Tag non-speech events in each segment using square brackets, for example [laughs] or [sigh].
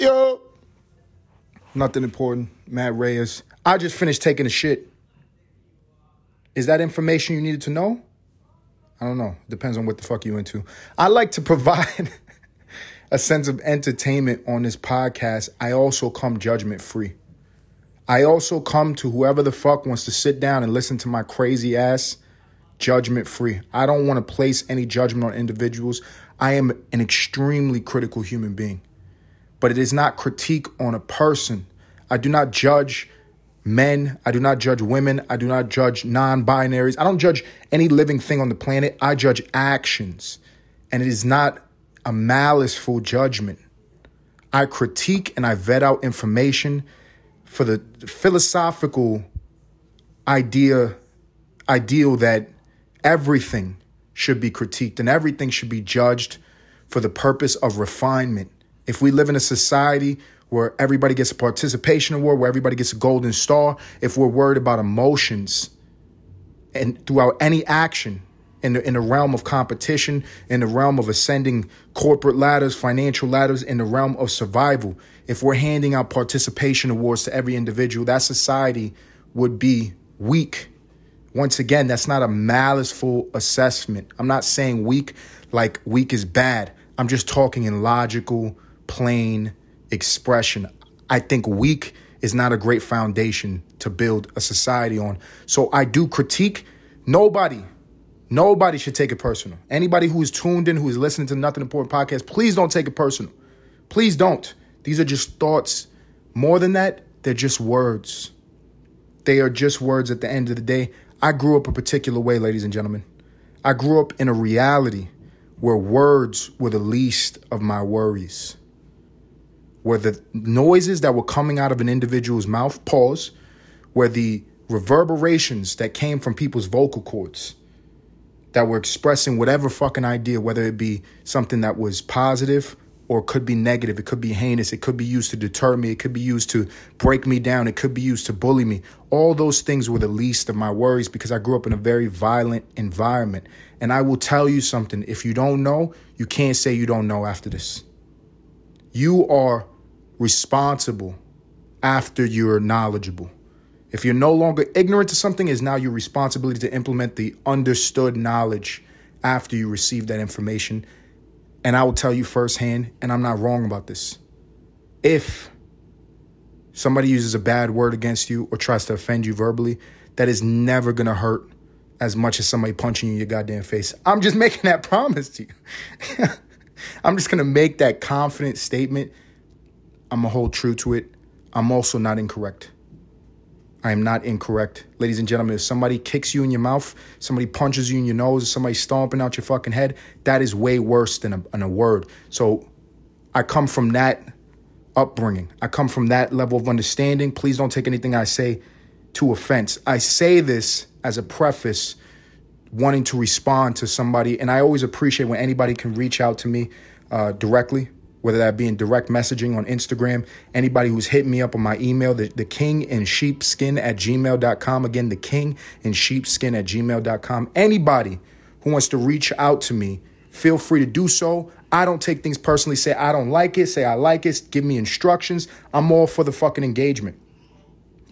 Yo. Nothing important. Matt Reyes. I just finished taking a shit. Is that information you needed to know? I don't know. Depends on what the fuck you into. I like to provide [laughs] a sense of entertainment on this podcast. I also come judgment free. I also come to whoever the fuck wants to sit down and listen to my crazy ass judgment free. I don't want to place any judgment on individuals. I am an extremely critical human being. But it is not critique on a person. I do not judge men. I do not judge women. I do not judge non binaries. I don't judge any living thing on the planet. I judge actions. And it is not a maliceful judgment. I critique and I vet out information for the philosophical idea ideal that everything should be critiqued and everything should be judged for the purpose of refinement. If we live in a society where everybody gets a participation award, where everybody gets a golden star, if we're worried about emotions and throughout any action in the, in the realm of competition, in the realm of ascending corporate ladders, financial ladders, in the realm of survival, if we're handing out participation awards to every individual, that society would be weak. Once again, that's not a maliceful assessment. I'm not saying weak like weak is bad. I'm just talking in logical, plain expression. I think weak is not a great foundation to build a society on. So I do critique. Nobody, nobody should take it personal. Anybody who is tuned in, who is listening to Nothing Important podcast, please don't take it personal. Please don't. These are just thoughts. More than that, they're just words. They are just words at the end of the day. I grew up a particular way, ladies and gentlemen. I grew up in a reality where words were the least of my worries where the noises that were coming out of an individual's mouth, pause, where the reverberations that came from people's vocal cords that were expressing whatever fucking idea, whether it be something that was positive or could be negative, it could be heinous, it could be used to deter me, it could be used to break me down, it could be used to bully me. All those things were the least of my worries because I grew up in a very violent environment. And I will tell you something if you don't know, you can't say you don't know after this. You are responsible after you're knowledgeable. If you're no longer ignorant to something, is now your responsibility to implement the understood knowledge after you receive that information. And I will tell you firsthand, and I'm not wrong about this. If somebody uses a bad word against you or tries to offend you verbally, that is never gonna hurt as much as somebody punching you in your goddamn face. I'm just [laughs] making that promise to you. [laughs] I'm just gonna make that confident statement I'm going to hold true to it. I'm also not incorrect. I am not incorrect. Ladies and gentlemen, if somebody kicks you in your mouth, somebody punches you in your nose, somebody stomping out your fucking head, that is way worse than a, than a word. So I come from that upbringing. I come from that level of understanding. Please don't take anything I say to offense. I say this as a preface, wanting to respond to somebody. And I always appreciate when anybody can reach out to me uh, directly whether that be in direct messaging on Instagram, anybody who's hitting me up on my email, the, the king in sheepskin at gmail.com. Again, the king in sheepskin at gmail.com. Anybody who wants to reach out to me, feel free to do so. I don't take things personally, say I don't like it, say I like it, give me instructions. I'm all for the fucking engagement.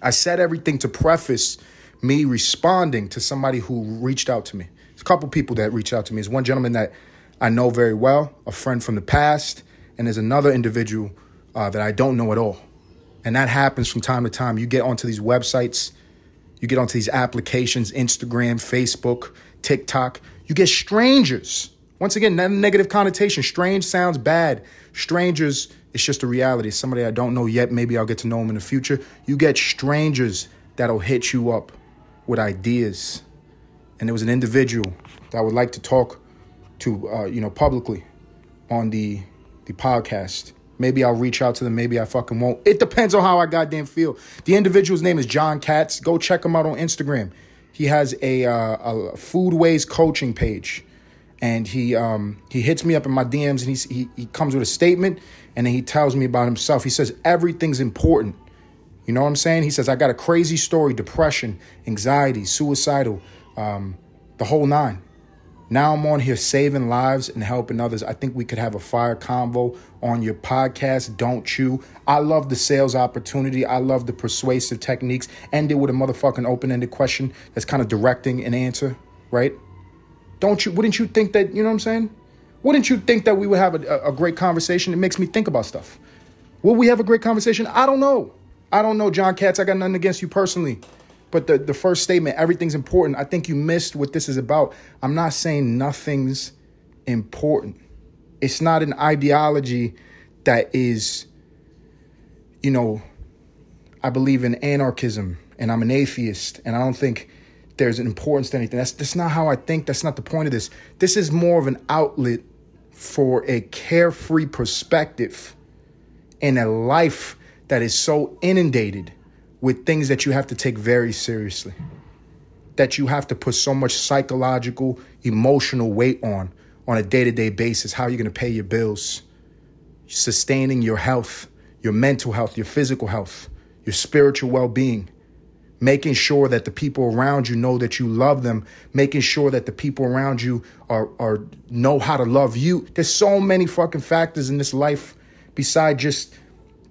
I said everything to preface me responding to somebody who reached out to me. There's a couple people that reached out to me. There's one gentleman that I know very well, a friend from the past and there's another individual uh, that I don't know at all. And that happens from time to time. You get onto these websites, you get onto these applications, Instagram, Facebook, TikTok, you get strangers. Once again, negative connotation. Strange sounds bad. Strangers, it's just a reality. Somebody I don't know yet, maybe I'll get to know them in the future. You get strangers that'll hit you up with ideas. And there was an individual that I would like to talk to, uh, you know, publicly on the the podcast. Maybe I'll reach out to them. Maybe I fucking won't. It depends on how I goddamn feel. The individual's name is John Katz. Go check him out on Instagram. He has a, uh, a foodways coaching page, and he um, he hits me up in my DMs, and he, he he comes with a statement, and then he tells me about himself. He says everything's important. You know what I'm saying? He says I got a crazy story: depression, anxiety, suicidal, um, the whole nine. Now I'm on here saving lives and helping others. I think we could have a fire convo on your podcast. Don't you? I love the sales opportunity. I love the persuasive techniques. End it with a motherfucking open ended question that's kind of directing an answer, right? Don't you? Wouldn't you think that? You know what I'm saying? Wouldn't you think that we would have a, a great conversation? It makes me think about stuff. Will we have a great conversation? I don't know. I don't know, John Katz. I got nothing against you personally. But the, the first statement, everything's important. I think you missed what this is about. I'm not saying nothing's important. It's not an ideology that is, you know, I believe in anarchism and I'm an atheist and I don't think there's an importance to anything. That's that's not how I think. That's not the point of this. This is more of an outlet for a carefree perspective in a life that is so inundated with things that you have to take very seriously, that you have to put so much psychological, emotional weight on on a day to day basis. How are you going to pay your bills? Sustaining your health, your mental health, your physical health, your spiritual well being. Making sure that the people around you know that you love them, making sure that the people around you are, are know how to love you. There's so many fucking factors in this life beside just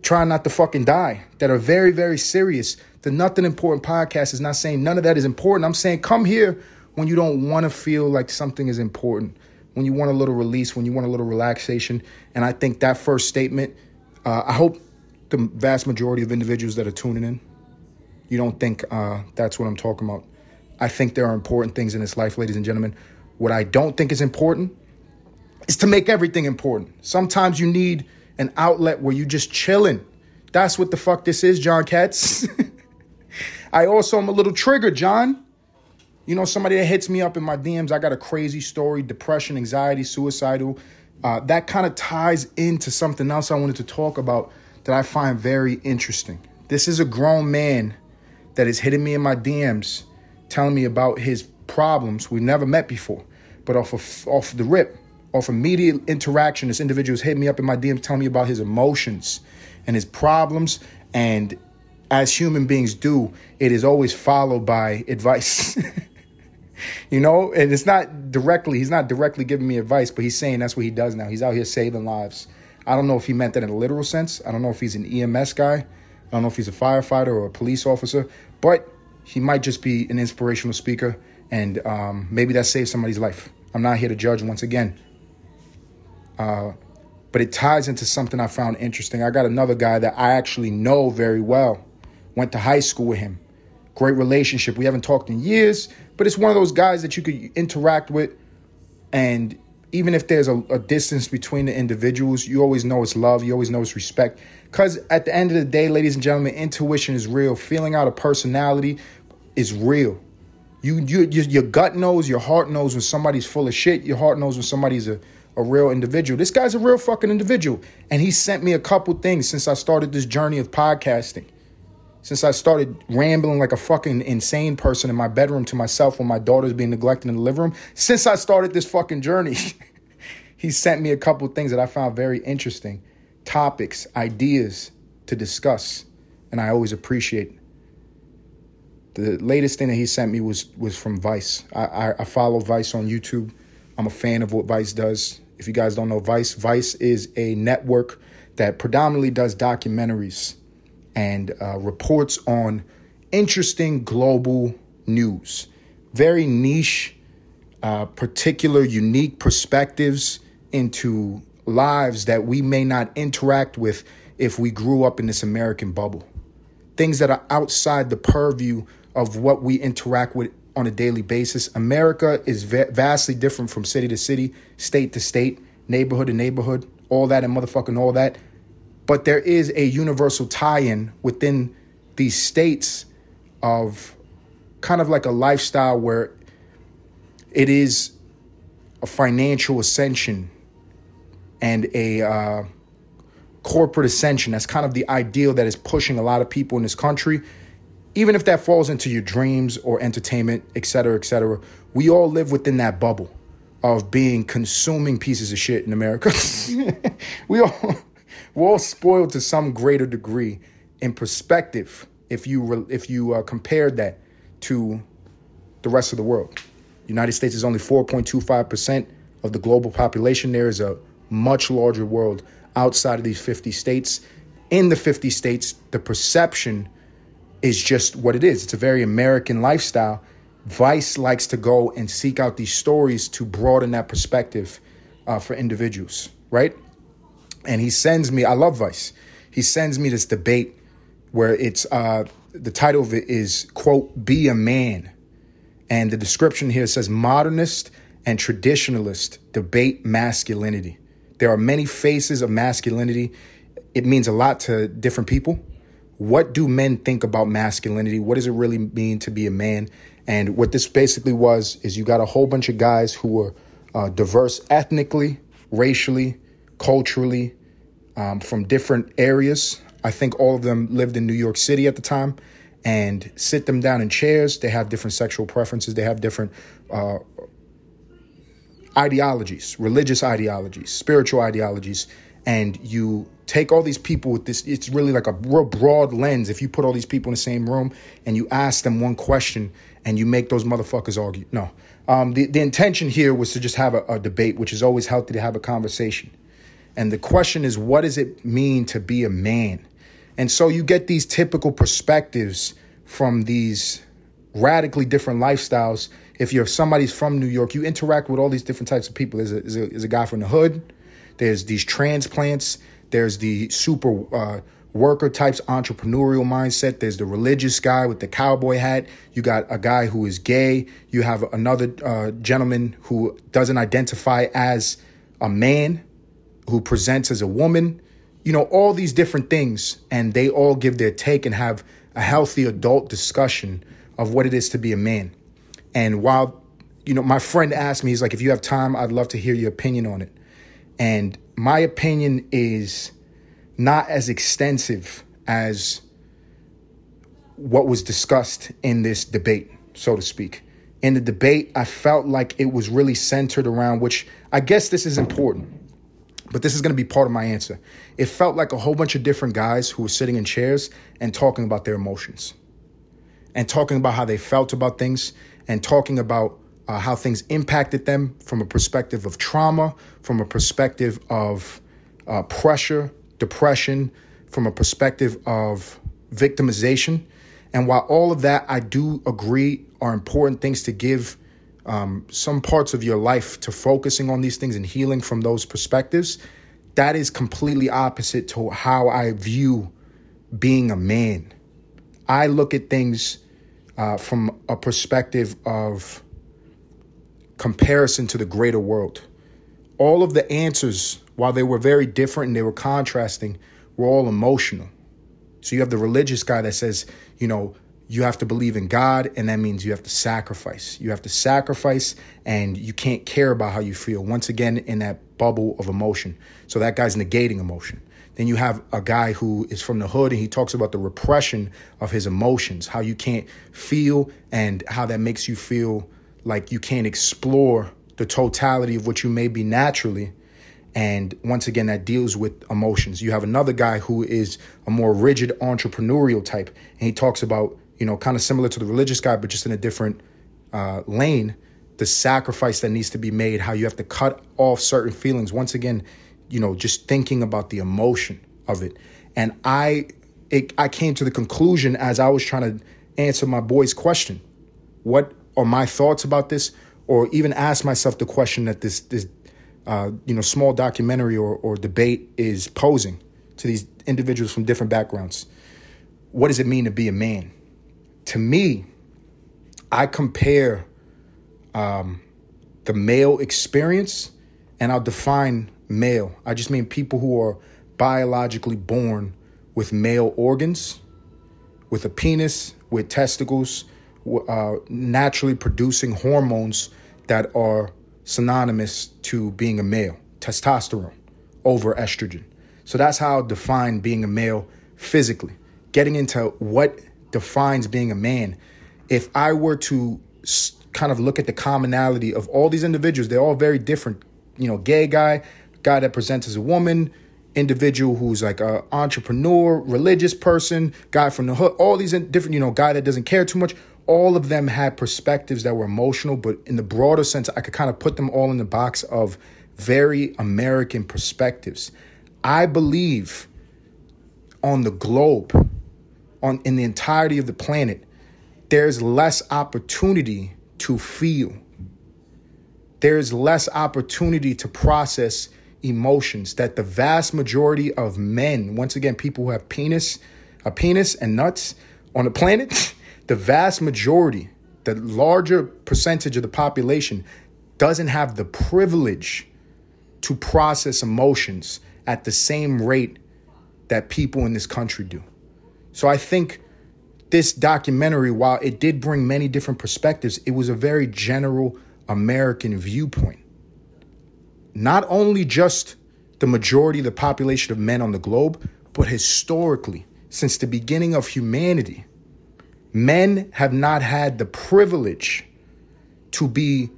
trying not to fucking die that are very, very serious. The Nothing Important podcast is not saying none of that is important. I'm saying come here when you don't want to feel like something is important, when you want a little release, when you want a little relaxation. And I think that first statement, uh, I hope the vast majority of individuals that are tuning in, you don't think uh, that's what I'm talking about. I think there are important things in this life, ladies and gentlemen. What I don't think is important is to make everything important. Sometimes you need an outlet where you just chilling. That's what the fuck this is, John Katz. [laughs] I also am a little triggered, John. You know, somebody that hits me up in my DMs, I got a crazy story, depression, anxiety, suicidal. Uh, that kind of ties into something else I wanted to talk about that I find very interesting. This is a grown man that is hitting me in my DMs, telling me about his problems we never met before, but off of off the rip, off immediate interaction, this individual hit me up in my DMs telling me about his emotions and his problems. And as human beings do, it is always followed by advice. [laughs] you know, and it's not directly, he's not directly giving me advice, but he's saying that's what he does now. He's out here saving lives. I don't know if he meant that in a literal sense. I don't know if he's an EMS guy. I don't know if he's a firefighter or a police officer, but he might just be an inspirational speaker, and um, maybe that saved somebody's life. I'm not here to judge once again. Uh, but it ties into something I found interesting. I got another guy that I actually know very well. Went to high school with him. Great relationship. We haven't talked in years, but it's one of those guys that you could interact with. And even if there's a, a distance between the individuals, you always know it's love. You always know it's respect. Because at the end of the day, ladies and gentlemen, intuition is real. Feeling out a personality is real. You, you, your gut knows, your heart knows when somebody's full of shit. Your heart knows when somebody's a a real individual. This guy's a real fucking individual. And he sent me a couple things since I started this journey of podcasting. Since I started rambling like a fucking insane person in my bedroom to myself when my daughter's being neglected in the living room. Since I started this fucking journey, [laughs] he sent me a couple things that I found very interesting. Topics, ideas to discuss. And I always appreciate the latest thing that he sent me was was from Vice. I, I, I follow Vice on YouTube. I'm a fan of what Vice does. If you guys don't know Vice, Vice is a network that predominantly does documentaries and uh, reports on interesting global news. Very niche, uh, particular, unique perspectives into lives that we may not interact with if we grew up in this American bubble. Things that are outside the purview of what we interact with on a daily basis. America is vastly different from city to city, state to state, neighborhood to neighborhood, all that and motherfucking all that. But there is a universal tie in within these states of kind of like a lifestyle where it is a financial ascension and a uh, corporate ascension. That's kind of the ideal that is pushing a lot of people in this country even if that falls into your dreams or entertainment, et cetera, et cetera, we all live within that bubble of being consuming pieces of shit in America. [laughs] we all we're all spoiled to some greater degree in perspective if you if you uh, compared that to the rest of the world. United States is only 4.25% of the global population. There is a much larger world outside of these 50 states. In the 50 states, the perception is just what it is. It's a very American lifestyle. Vice likes to go and seek out these stories to broaden that perspective uh, for individuals, right? And he sends me, I love Vice. He sends me this debate where it's, uh, the title of it is, quote, Be a Man. And the description here says modernist and traditionalist debate masculinity. There are many faces of masculinity. It means a lot to different people. What do men think about masculinity? What does it really mean to be a man? And what this basically was is you got a whole bunch of guys who were uh, diverse ethnically, racially, culturally, um, from different areas. I think all of them lived in New York City at the time. And sit them down in chairs. They have different sexual preferences. They have different uh, ideologies, religious ideologies, spiritual ideologies, and you take all these people with this it's really like a real broad lens if you put all these people in the same room and you ask them one question and you make those motherfuckers argue no um, the, the intention here was to just have a, a debate which is always healthy to have a conversation and the question is what does it mean to be a man and so you get these typical perspectives from these radically different lifestyles if you're somebody's from New York, you interact with all these different types of people. There's a, there's a, there's a guy from the hood. There's these transplants. There's the super uh, worker types, entrepreneurial mindset. There's the religious guy with the cowboy hat. You got a guy who is gay. You have another uh, gentleman who doesn't identify as a man, who presents as a woman. You know, all these different things. And they all give their take and have a healthy adult discussion of what it is to be a man. And while, you know, my friend asked me, he's like, if you have time, I'd love to hear your opinion on it. And my opinion is not as extensive as what was discussed in this debate, so to speak. In the debate, I felt like it was really centered around, which I guess this is important, but this is going to be part of my answer. It felt like a whole bunch of different guys who were sitting in chairs and talking about their emotions and talking about how they felt about things and talking about uh, how things impacted them from a perspective of trauma, from a perspective of uh, pressure, depression, from a perspective of victimization. And while all of that, I do agree, are important things to give um, some parts of your life to focusing on these things and healing from those perspectives, that is completely opposite to how I view being a man. I look at things uh, from a perspective of comparison to the greater world. All of the answers, while they were very different and they were contrasting, were all emotional. So you have the religious guy that says, you know, you have to believe in God, and that means you have to sacrifice. You have to sacrifice, and you can't care about how you feel. Once again, in that bubble of emotion. So that guy's negating emotion. Then you have a guy who is from the hood and he talks about the repression of his emotions, how you can't feel and how that makes you feel like you can't explore the totality of what you may be naturally. And once again, that deals with emotions. You have another guy who is a more rigid entrepreneurial type, and he talks about, you know, kind of similar to the religious guy, but just in a different uh, lane, the sacrifice that needs to be made, how you have to cut off certain feelings. Once again, you know, just thinking about the emotion of it. And I it, I came to the conclusion as I was trying to answer my boy's question. What are my thoughts about this? Or even ask myself the question that this this uh, you know small documentary or, or debate is posing to these individuals from different backgrounds. What does it mean to be a man? To me, I compare um, the male experience, and I'll define male. I just mean people who are biologically born with male organs, with a penis, with testicles, uh, naturally producing hormones that are synonymous to being a male testosterone over estrogen. So that's how I define being a male physically. Getting into what defines being a man, if I were to kind of look at the commonality of all these individuals, they're all very different. You know, gay guy, guy that presents as a woman, individual who's like a entrepreneur, religious person, guy from the hood, all these different, you know, guy that doesn't care too much. All of them had perspectives that were emotional, but in the broader sense, I could kind of put them all in the box of very American perspectives. I believe on the globe, on in the entirety of the planet, there's less opportunity to feel. There's less opportunity to process emotions that the vast majority of men, once again, people who have penis, a penis and nuts on the planet, [laughs] the vast majority, the larger percentage of the population doesn't have the privilege to process emotions at the same rate that people in this country do. So I think this documentary, while it did bring many different perspectives, it was a very general American viewpoint. Not only just the majority of the population of men on the globe, but historically, since the beginning of humanity, men have not had the privilege to be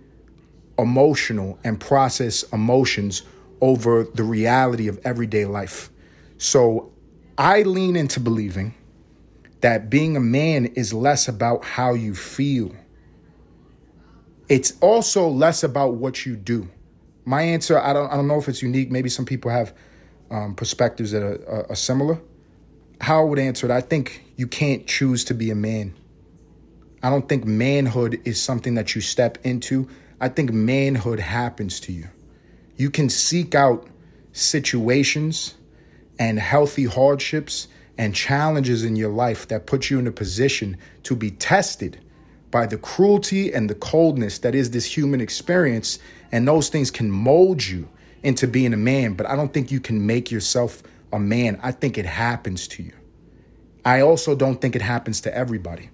emotional and process emotions over the reality of everyday life. So I lean into believing that being a man is less about how you feel. It's also less about what you do. My answer, I don't, I don't know if it's unique. Maybe some people have um, perspectives that are, are, are similar. How I would answer it, I think you can't choose to be a man. I don't think manhood is something that you step into. I think manhood happens to you. You can seek out situations and healthy hardships and challenges in your life that put you in a position to be tested by the cruelty and the coldness that is this human experience. And those things can mold you into being a man, but I don't think you can make yourself a man. I think it happens to you. I also don't think it happens to everybody.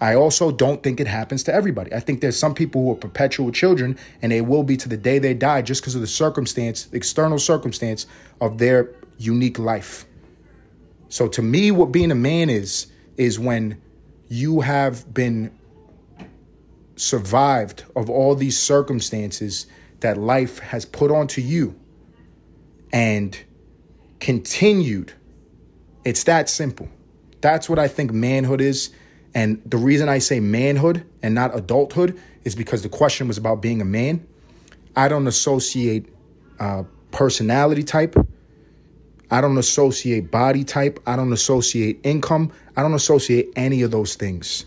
I also don't think it happens to everybody. I think there's some people who are perpetual children and they will be to the day they die just because of the circumstance, external circumstance of their unique life. So to me, what being a man is, is when you have been survived of all these circumstances that life has put onto you and continued. It's that simple. That's what I think manhood is. And the reason I say manhood and not adulthood is because the question was about being a man. I don't associate uh, personality type. I don't associate body type. I don't associate income. I don't associate any of those things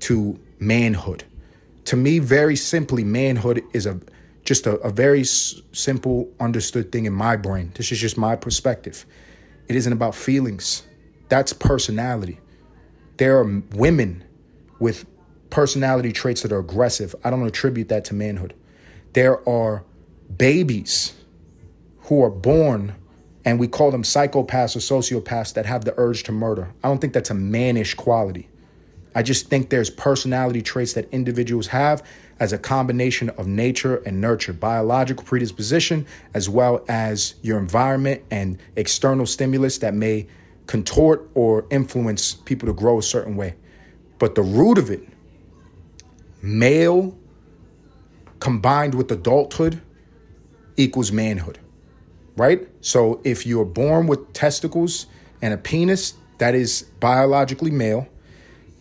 to manhood. To me, very simply, manhood is a just a, a very s- simple, understood thing in my brain. This is just my perspective. It isn't about feelings. That's personality. There are women with personality traits that are aggressive. I don't attribute that to manhood. There are babies who are born and we call them psychopaths or sociopaths that have the urge to murder. I don't think that's a mannish quality. I just think there's personality traits that individuals have as a combination of nature and nurture, biological predisposition, as well as your environment and external stimulus that may contort or influence people to grow a certain way. But the root of it, male combined with adulthood equals manhood, right? So if you're born with testicles and a penis that is biologically male,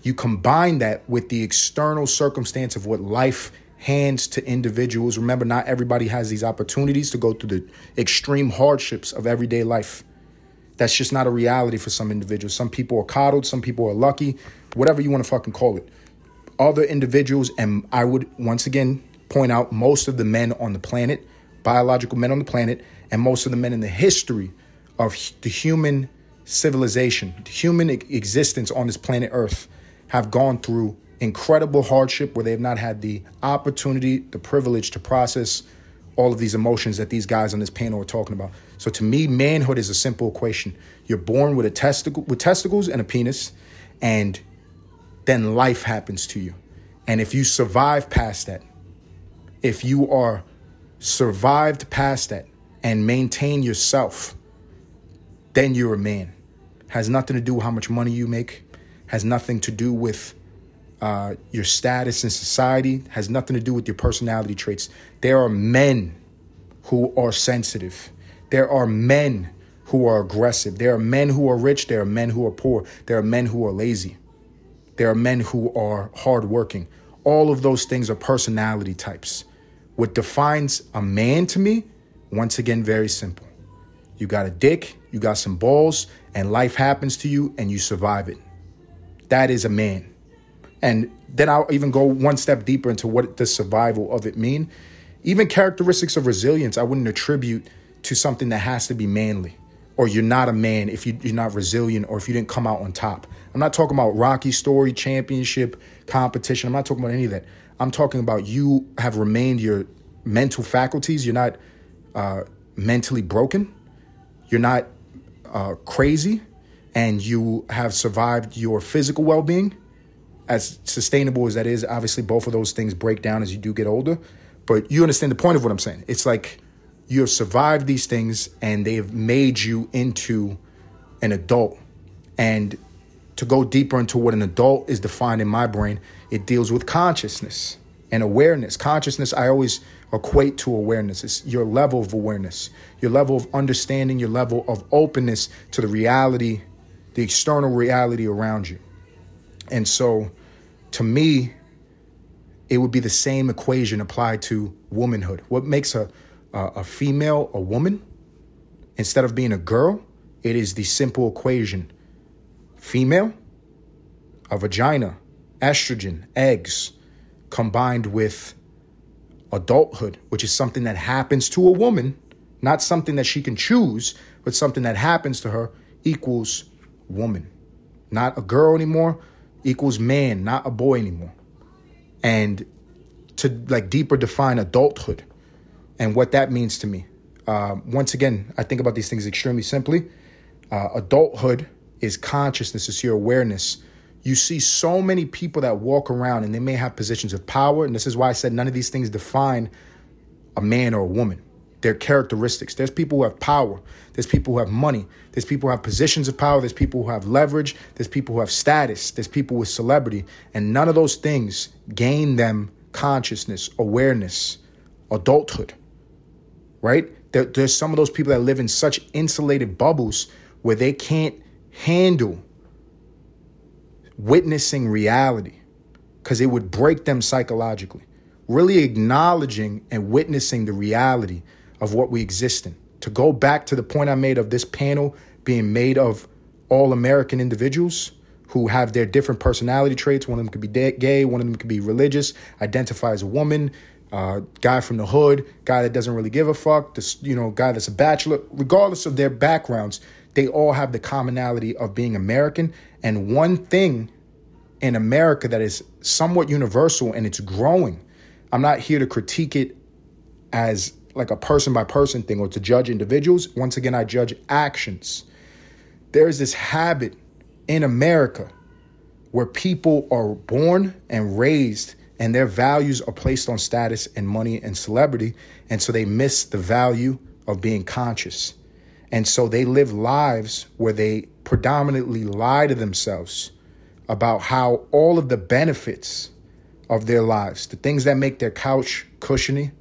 you combine that with the external circumstance of what life hands to individuals. Remember, not everybody has these opportunities to go through the extreme hardships of everyday life. That's just not a reality for some individuals. Some people are coddled, some people are lucky, whatever you want to fucking call it. Other individuals, and I would once again point out most of the men on the planet, biological men on the planet, and most of the men in the history of the human civilization, the human existence on this planet Earth, have gone through incredible hardship where they have not had the opportunity, the privilege to process all of these emotions that these guys on this panel are talking about. So to me, manhood is a simple equation. You're born with a testicle with testicles and a penis, and then life happens to you. And if you survive past that, if you are survived past that and maintain yourself, then you're a man. Has nothing to do with how much money you make, has nothing to do with uh, your status in society, has nothing to do with your personality traits. There are men who are sensitive. There are men who are aggressive. There are men who are rich. There are men who are poor. There are men who are lazy. There are men who are hardworking. All of those things are personality types. What defines a man to me, once again, very simple. You got a dick, you got some balls, and life happens to you and you survive it. That is a man. And then I'll even go one step deeper into what the survival of it mean. Even characteristics of resilience, I wouldn't attribute to something that has to be manly or you're not a man if you, are not resilient or if you didn't come out on top. I'm not talking about Rocky story, championship, competition. I'm not talking about any of that. I'm talking about you have remained your mental faculties. You're not uh, mentally broken. You're not uh, crazy. And you have survived your physical well being. As sustainable as that is, obviously, both of those things break down as you do get older. But you understand the point of what I'm saying. It's like you have survived these things and they have made you into an adult. And to go deeper into what an adult is defined in my brain, it deals with consciousness and awareness. Consciousness, I always equate to awareness. It's your level of awareness, your level of understanding, your level of openness to the reality, the external reality around you. And so, to me, it would be the same equation applied to womanhood. What makes a uh, a female a woman instead of being a girl, it is the simple equation female, a vagina, estrogen, eggs, combined with adulthood, which is something that happens to a woman, not something that she can choose, but something that happens to her, equals woman. Not a girl anymore, equals man, not a boy anymore. And to like deeper define adulthood, and what that means to me. Uh, once again, I think about these things extremely simply. Uh, adulthood is consciousness, it's your awareness. You see so many people that walk around and they may have positions of power. And this is why I said none of these things define a man or a woman. They're characteristics. There's people who have power. There's people who have money. There's people who have positions of power. There's people who have leverage. There's people who have status. There's people with celebrity. And none of those things gain them consciousness, awareness, adulthood right? There, there's some of those people that live in such insulated bubbles where they can't handle witnessing reality because it would break them psychologically. Really acknowledging and witnessing the reality of what we exist in. To go back to the point I made of this panel being made of all American individuals who have their different personality traits. One of them could be gay, one of them could be religious, identify as a woman, uh, guy from the hood, guy that doesn't really give a fuck, this you know guy that's a bachelor. Regardless of their backgrounds, they all have the commonality of being American. And one thing in America that is somewhat universal and it's growing. I'm not here to critique it as like a person by person thing or to judge individuals. Once again, I judge actions. There is this habit in America where people are born and raised and their values are placed on status and money and celebrity. And so they miss the value of being conscious. And so they live lives where they predominantly lie to themselves about how all of the benefits of their lives, the things that make their couch cushiony,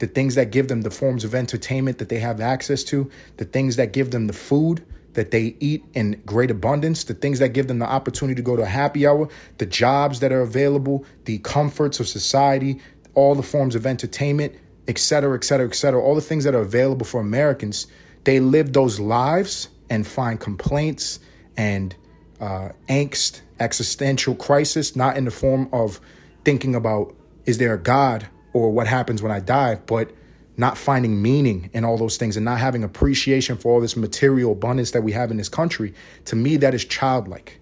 the things that give them the forms of entertainment that they have access to, the things that give them the food that they eat in great abundance, the things that give them the opportunity to go to a happy hour, the jobs that are available, the comforts of society, all the forms of entertainment, et cetera, et cetera, et cetera, all the things that are available for Americans, they live those lives and find complaints and uh, angst, existential crisis, not in the form of thinking about is there a God or what happens when I die, but not finding meaning in all those things and not having appreciation for all this material abundance that we have in this country, to me, that is childlike.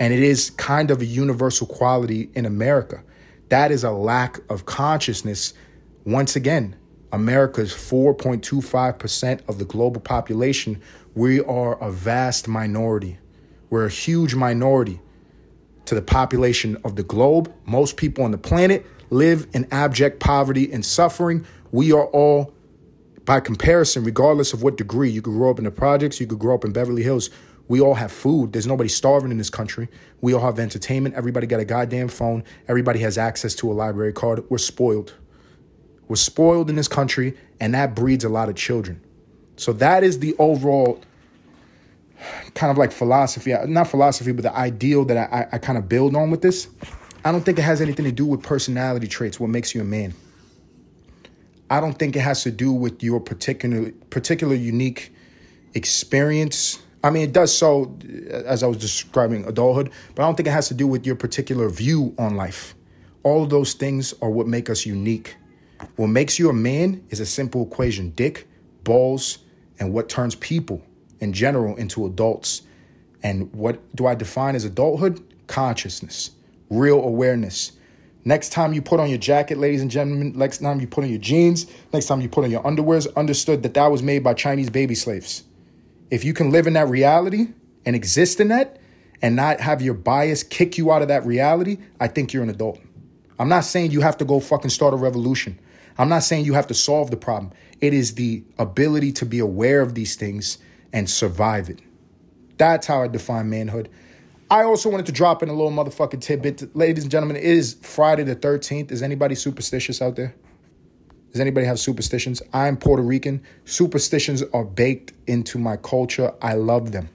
And it is kind of a universal quality in America. That is a lack of consciousness. Once again, America's 4.25% of the global population. We are a vast minority. We're a huge minority to the population of the globe. Most people on the planet live in abject poverty and suffering. We are all, by comparison, regardless of what degree, you could grow up in the projects, you could grow up in Beverly Hills. We all have food. There's nobody starving in this country. We all have entertainment. Everybody got a goddamn phone. Everybody has access to a library card. We're spoiled. We're spoiled in this country, and that breeds a lot of children. So that is the overall kind of like philosophy, not philosophy, but the ideal that I, I, kind of build on with this, I don't think it has anything to do with personality traits, what makes you a man. I don't think it has to do with your particular particular unique experience. I mean, it does so uh, as I was describing adulthood, but I don't think it has to do with your particular view on life. All of those things are what make us unique. What makes you a man is a simple equation dick, balls, and what turns people in general into adults. And what do I define as adulthood? Consciousness, real awareness. Next time you put on your jacket, ladies and gentlemen, next time you put on your jeans, next time you put on your underwears, understood that that was made by Chinese baby slaves. If you can live in that reality and exist in that and not have your bias kick you out of that reality, I think you're an adult. I'm not saying you have to go fucking start a revolution. I'm not saying you have to solve the problem. It is the ability to be aware of these things and survive it. That's how I define manhood. I also wanted to drop in a little motherfucking tidbit. Ladies and gentlemen, it is Friday the 13th. Is anybody superstitious out there? Does anybody have superstitions? I'm Puerto Rican. Superstitions are baked into my culture. I love them.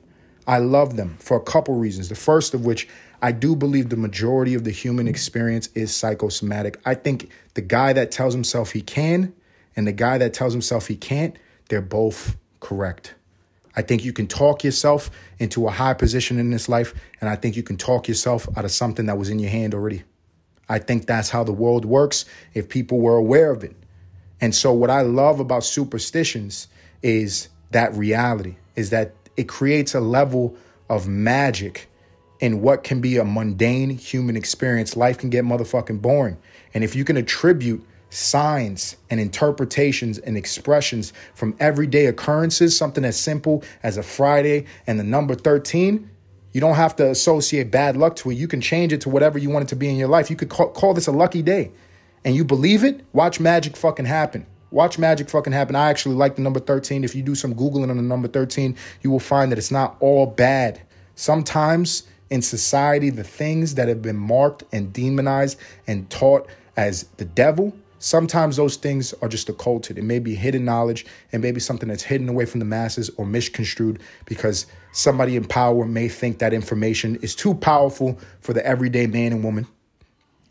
I love them for a couple reasons. The first of which, I do believe the majority of the human experience is psychosomatic. I think the guy that tells himself he can and the guy that tells himself he can't, they're both correct. I think you can talk yourself into a high position in this life, and I think you can talk yourself out of something that was in your hand already. I think that's how the world works if people were aware of it. And so, what I love about superstitions is that reality, is that it creates a level of magic in what can be a mundane human experience. Life can get motherfucking boring. And if you can attribute signs and interpretations and expressions from everyday occurrences, something as simple as a Friday and the number 13, you don't have to associate bad luck to it. You can change it to whatever you want it to be in your life. You could call, call this a lucky day. And you believe it, watch magic fucking happen. Watch magic fucking happen. I actually like the number 13. If you do some Googling on the number 13, you will find that it's not all bad. Sometimes in society, the things that have been marked and demonized and taught as the devil Sometimes those things are just occulted. It may be hidden knowledge and maybe something that's hidden away from the masses or misconstrued because somebody in power may think that information is too powerful for the everyday man and woman.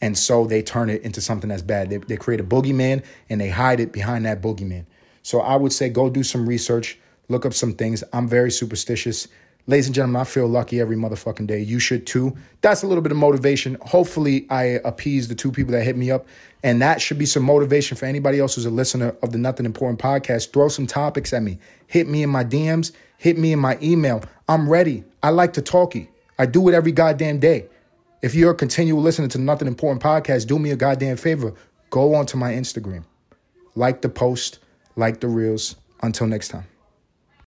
And so they turn it into something that's bad. They, they create a boogeyman and they hide it behind that boogeyman. So I would say go do some research, look up some things. I'm very superstitious. Ladies and gentlemen, I feel lucky every motherfucking day. You should too. That's a little bit of motivation. Hopefully, I appease the two people that hit me up. And that should be some motivation for anybody else who's a listener of the Nothing Important podcast. Throw some topics at me. Hit me in my DMs. Hit me in my email. I'm ready. I like to talky. I do it every goddamn day. If you're a continual listener to Nothing Important podcast, do me a goddamn favor. Go onto my Instagram. Like the post, like the reels. Until next time.